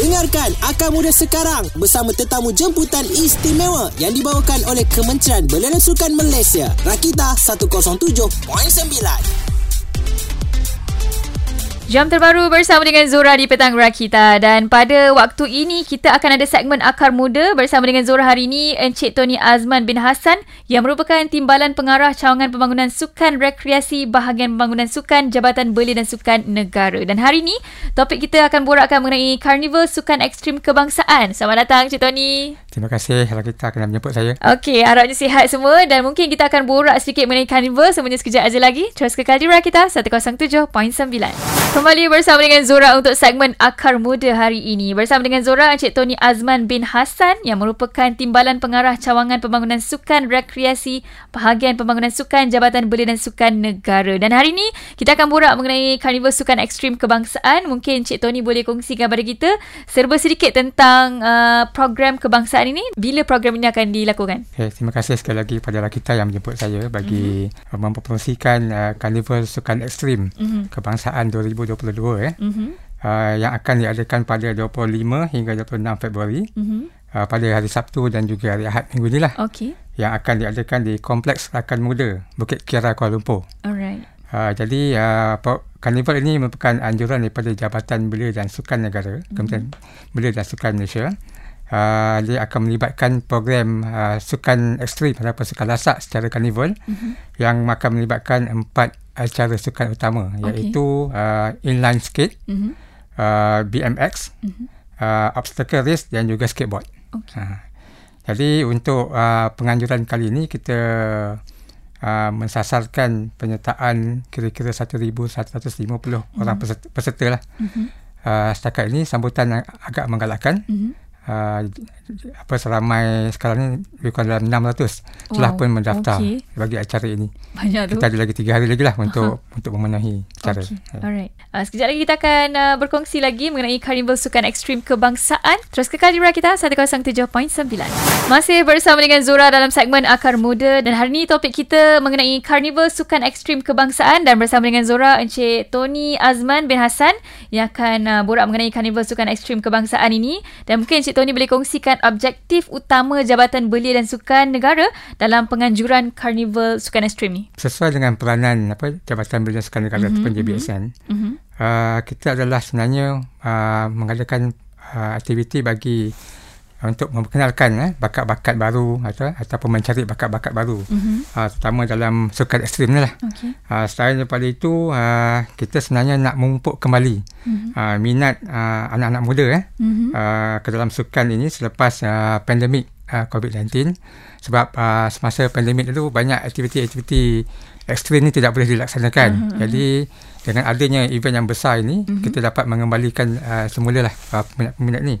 Dengarkan Akar Muda sekarang bersama tetamu jemputan istimewa yang dibawakan oleh Kementerian Belia dan Sukan Malaysia. Rakita 107.9. Jam terbaru bersama dengan Zora di Petang Rakita dan pada waktu ini kita akan ada segmen Akar Muda bersama dengan Zora hari ini Encik Tony Azman bin Hassan yang merupakan Timbalan Pengarah Cawangan Pembangunan Sukan Rekreasi Bahagian Pembangunan Sukan Jabatan Belia dan Sukan Negara. Dan hari ini topik kita akan borakkan mengenai Karnival Sukan Ekstrim Kebangsaan. Selamat datang Encik Tony. Terima kasih Rakita kerana menjemput saya. Okey, harapnya sihat semua dan mungkin kita akan borak sedikit mengenai Karnival sebenarnya sekejap aja lagi. Terus kekal di Rakita 107.9. Kembali bersama dengan Zora untuk segmen Akar Muda hari ini. Bersama dengan Zora, Encik Tony Azman bin Hassan yang merupakan Timbalan Pengarah Cawangan Pembangunan Sukan Rekreasi Bahagian Pembangunan Sukan Jabatan Belia dan Sukan Negara. Dan hari ini kita akan borak mengenai Karnival Sukan Ekstrim Kebangsaan. Mungkin Encik Tony boleh kongsikan kepada kita serba sedikit tentang uh, program kebangsaan ini. Bila program ini akan dilakukan? Okay, terima kasih sekali lagi pada Rakita yang menjemput saya bagi mm-hmm. mempromosikan uh, Karnival Sukan Ekstrim mm-hmm. Kebangsaan 2020 2022 eh mm-hmm. uh, yang akan diadakan pada 25 hingga 26 Februari mm-hmm. uh, pada hari Sabtu dan juga hari Ahad minggu inilah. Okey. Yang akan diadakan di Kompleks Rakan Muda Bukit Kira Kuala Lumpur. Alright. Uh, jadi uh, karnival ini merupakan anjuran daripada Jabatan Belia dan Sukan Negara, mm-hmm. Kementerian Belia dan Sukan Malaysia. Uh, dia akan melibatkan program uh, sukan ekstrim atau sukan lasak secara karnival mm-hmm. yang akan melibatkan empat acara sukan utama okay. iaitu uh, inline skate, mm-hmm. uh, BMX, mm-hmm. uh, obstacle race dan juga skateboard. Okay. Uh, jadi untuk uh, penganjuran kali ini kita uh, mensasarkan penyertaan kira-kira 1,150 mm-hmm. orang peserta, peserta lah. Mm-hmm. Uh, setakat ini sambutan agak menggalakkan. Mm-hmm uh, apa seramai sekarang ni lebih kurang dalam 600 telah wow. pun mendaftar okay. bagi acara ini. Banyak tu. Kita ada lagi 3 hari lagi lah untuk uh-huh. untuk memenuhi acara. Okay. Yeah. Alright. Uh, sekejap lagi kita akan uh, berkongsi lagi mengenai Karnival Sukan Ekstrim Kebangsaan. Terus kekal di kita 107.9. Masih bersama dengan Zura dalam segmen Akar Muda dan hari ini topik kita mengenai Karnival Sukan Ekstrim Kebangsaan dan bersama dengan Zura Encik Tony Azman bin Hassan yang akan uh, borak mengenai Karnival Sukan Ekstrim Kebangsaan ini dan mungkin Encik Tony boleh kongsikan objektif utama Jabatan Belia dan Sukan Negara dalam penganjuran Karnival Sukan Ekstrim ni. Sesuai dengan peranan apa Jabatan Belia Sukan Negara mm-hmm, ataupun JBSN, mm-hmm. uh, kita adalah sebenarnya uh, mengadakan uh, aktiviti bagi untuk memperkenalkan eh, bakat-bakat baru atau ataupun mencari bakat-bakat baru mm-hmm. uh, terutama dalam sukan ekstrim ni lah okay. uh, selain daripada itu uh, kita sebenarnya nak memupuk kembali mm-hmm. uh, minat uh, anak-anak muda eh, mm-hmm. uh, ke dalam sukan ini selepas uh, pandemik uh, COVID-19 sebab uh, semasa pandemik itu banyak aktiviti-aktiviti ekstrim ni tidak boleh dilaksanakan mm-hmm. jadi dengan adanya event yang besar ini mm-hmm. kita dapat mengembalikan uh, semula lah uh, peminat-peminat ni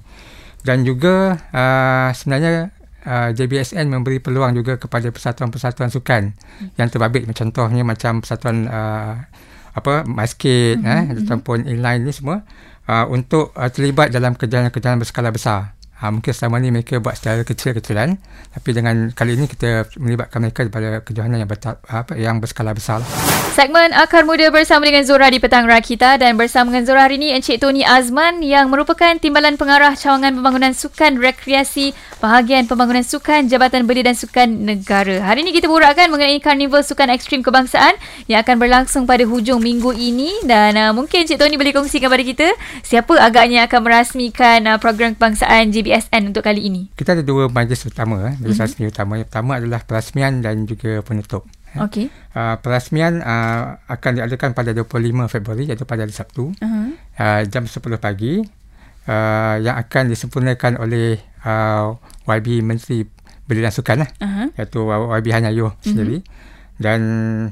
dan juga uh, sebenarnya uh, JBSN memberi peluang juga kepada persatuan-persatuan sukan hmm. yang terbabit contohnya macam persatuan uh, apa masket hmm. eh hmm. ataupun inline ni semua uh, untuk uh, terlibat dalam kejayaan-kejayaan berskala besar Ha, mungkin selama ni mereka buat secara kecil-kecilan tapi dengan kali ini kita melibatkan mereka pada kejohanan yang, berta- apa, yang berskala besar. Segmen Akar Muda bersama dengan Zora di Petang Rakita dan bersama dengan Zora hari ini Encik Tony Azman yang merupakan Timbalan Pengarah Cawangan Pembangunan Sukan Rekreasi Bahagian Pembangunan Sukan Jabatan Belia dan Sukan Negara. Hari ini kita borakkan mengenai Karnival Sukan Ekstrim Kebangsaan yang akan berlangsung pada hujung minggu ini dan uh, mungkin Encik Tony boleh kongsikan kepada kita siapa agaknya akan merasmikan uh, program kebangsaan GB BSN untuk kali ini? Kita ada dua majlis utama, eh, majlis mm-hmm. utama. Yang pertama adalah perasmian dan juga penutup. Eh. Okey. Uh, perasmian uh, akan diadakan pada 25 Februari iaitu pada hari Sabtu. Uh-huh. Uh, jam 10 pagi uh, yang akan disempurnakan oleh uh, YB Menteri Belia dan Sukan lah. Uh-huh. iaitu YB Hanyayo uh-huh. Dan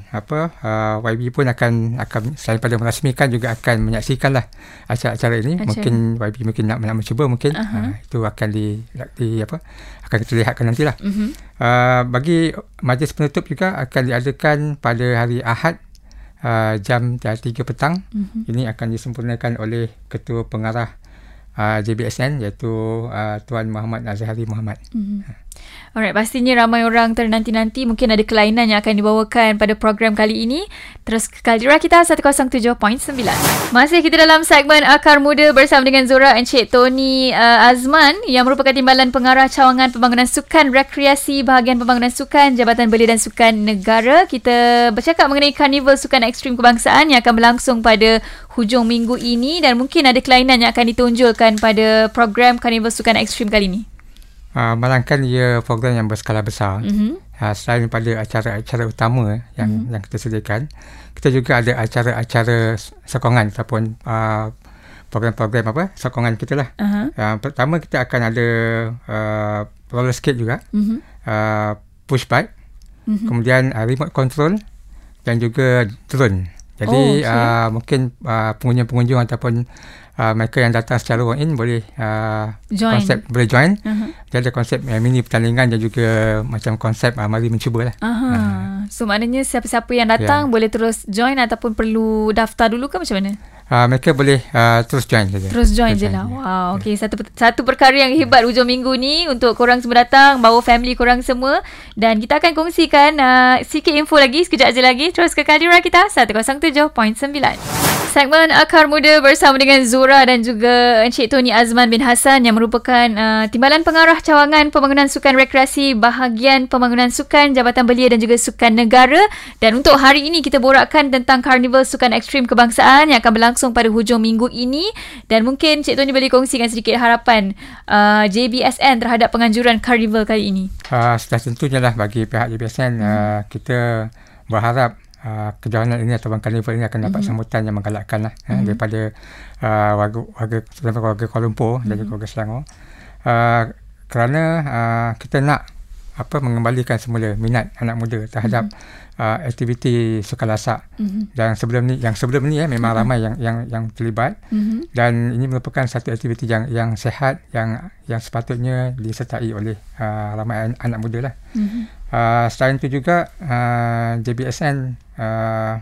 apa uh, YB pun akan akan selain pada merasmikan juga akan menyaksikanlah acara-acara ini acara. mungkin YB mungkin nak nak mencuba mungkin uh-huh. uh, itu akan di, di apa akan kita lihatkan nantilah uh-huh. uh, bagi majlis penutup juga akan diadakan pada hari Ahad uh, jam 3 petang uh-huh. ini akan disempurnakan oleh ketua pengarah uh, JBSN iaitu uh, Tuan Muhammad Azhari Muhammad uh-huh. Alright, pastinya ramai orang ternanti-nanti mungkin ada kelainan yang akan dibawakan pada program kali ini. Terus kekal di kita 107.9. Masih kita dalam segmen Akar Muda bersama dengan Zora Encik Tony uh, Azman yang merupakan Timbalan Pengarah Cawangan Pembangunan Sukan Rekreasi Bahagian Pembangunan Sukan Jabatan Belia dan Sukan Negara. Kita bercakap mengenai Karnival Sukan Ekstrim Kebangsaan yang akan berlangsung pada hujung minggu ini dan mungkin ada kelainan yang akan ditonjolkan pada program Karnival Sukan Ekstrim kali ini. Uh, malangkan ia program yang berskala besar. Mm-hmm. Uh, selain daripada acara-acara utama yang mm-hmm. yang kita sediakan, kita juga ada acara-acara sokongan ataupun uh, program-program apa sokongan kita lah. Uh-huh. Uh, pertama kita akan ada uh, roller skate juga, mm-hmm. uh, push bike, mm-hmm. kemudian uh, remote control dan juga drone. Jadi oh, okay. uh, mungkin uh, pengunjung-pengunjung ataupun uh, mereka yang datang secara walk in boleh uh, join. konsep boleh join. Uh-huh. Ada konsep uh, mini pertandingan dan juga macam konsep uh, mari mencuba lah. Uh-huh. Uh. So maknanya siapa-siapa yang datang yeah. boleh terus join ataupun perlu daftar dulu ke macam mana? Uh, mereka boleh uh, terus join saja. Terus join je lah. Wow. Okay. Satu, satu perkara yang hebat hujung minggu ni untuk korang semua datang. Bawa family korang semua. Dan kita akan kongsikan uh, sikit info lagi. Sekejap je lagi. Terus ke Kaldira kita. 107.9. Segmen Akar Muda bersama dengan Zura dan juga Encik Tony Azman bin Hassan yang merupakan uh, Timbalan Pengarah Cawangan Pembangunan Sukan Rekreasi Bahagian Pembangunan Sukan Jabatan Belia dan juga Sukan Negara. Dan untuk hari ini kita borakkan tentang Karnival Sukan Ekstrim Kebangsaan yang akan berlangsung pada hujung minggu ini. Dan mungkin Encik Tony boleh kongsikan sedikit harapan uh, JBSN terhadap penganjuran Karnival kali ini. Uh, sudah tentunya lah bagi pihak JBSN hmm. uh, kita berharap uh, kejohanan ini atau karnival ini akan dapat mm-hmm. sambutan yang menggalakkan lah mm-hmm. eh, daripada uh, warga warga warga Kuala Lumpur mm-hmm. dan juga mhm. warga Selangor uh, kerana uh, kita nak apa mengembalikan semula minat anak muda terhadap mm-hmm. uh, aktiviti sukan lasak mm-hmm. dan sebelum ni yang sebelum ni eh memang mm-hmm. ramai yang yang yang terlibat mm-hmm. dan ini merupakan satu aktiviti yang yang sehat yang yang sepatutnya disertai oleh uh, ramai anak muda lah. Mm-hmm. Uh, selain itu juga uh, JBSN uh,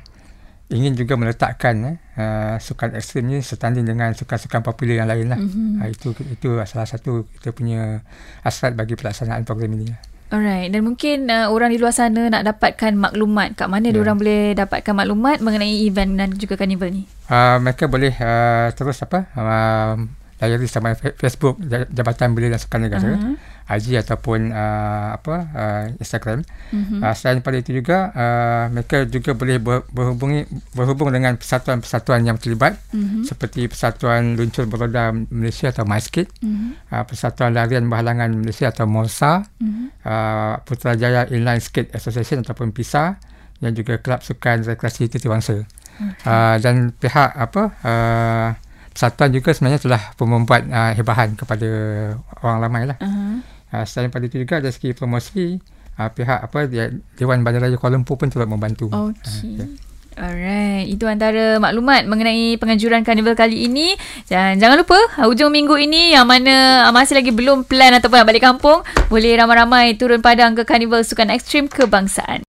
ingin juga meletakkan eh, uh, sukan ekstrim ni setanding dengan sukan-sukan popular yang lain lah. Mm-hmm. Uh, itu itu salah satu kita punya asal bagi pelaksanaan program ini. Alright dan mungkin uh, orang di luar sana nak dapatkan maklumat kat mana yeah. orang boleh dapatkan maklumat mengenai event dan juga carnival ni. Uh, mereka boleh uh, terus apa uh, layari sama Facebook Jabatan Belia dan Sukan Negara, uh-huh. IG ataupun uh, apa uh, Instagram. Uh-huh. Uh, selain daripada itu juga uh, mereka juga boleh ber, berhubungi berhubung dengan persatuan-persatuan yang terlibat uh-huh. seperti Persatuan Luncur Beroda Malaysia atau MySkate, uh-huh. uh, Persatuan Larian Berhalangan Malaysia atau MORSA, uh-huh. uh, Putrajaya Inline Skate Association ataupun PISA dan juga Kelab Sukan Rekreasi Titiwangsa. Okay. Uh, dan pihak apa uh, persatuan juga sebenarnya telah membuat uh, hebahan kepada orang ramai lah. Uh-huh. Uh, selain daripada itu juga dari segi promosi uh, pihak apa Dewan Bandaraya Kuala Lumpur pun turut membantu. Okey. Uh, yeah. Alright, itu antara maklumat mengenai penganjuran karnival kali ini. Dan jangan lupa, hujung minggu ini yang mana masih lagi belum plan ataupun nak balik kampung, boleh ramai-ramai turun padang ke karnival sukan ekstrim kebangsaan.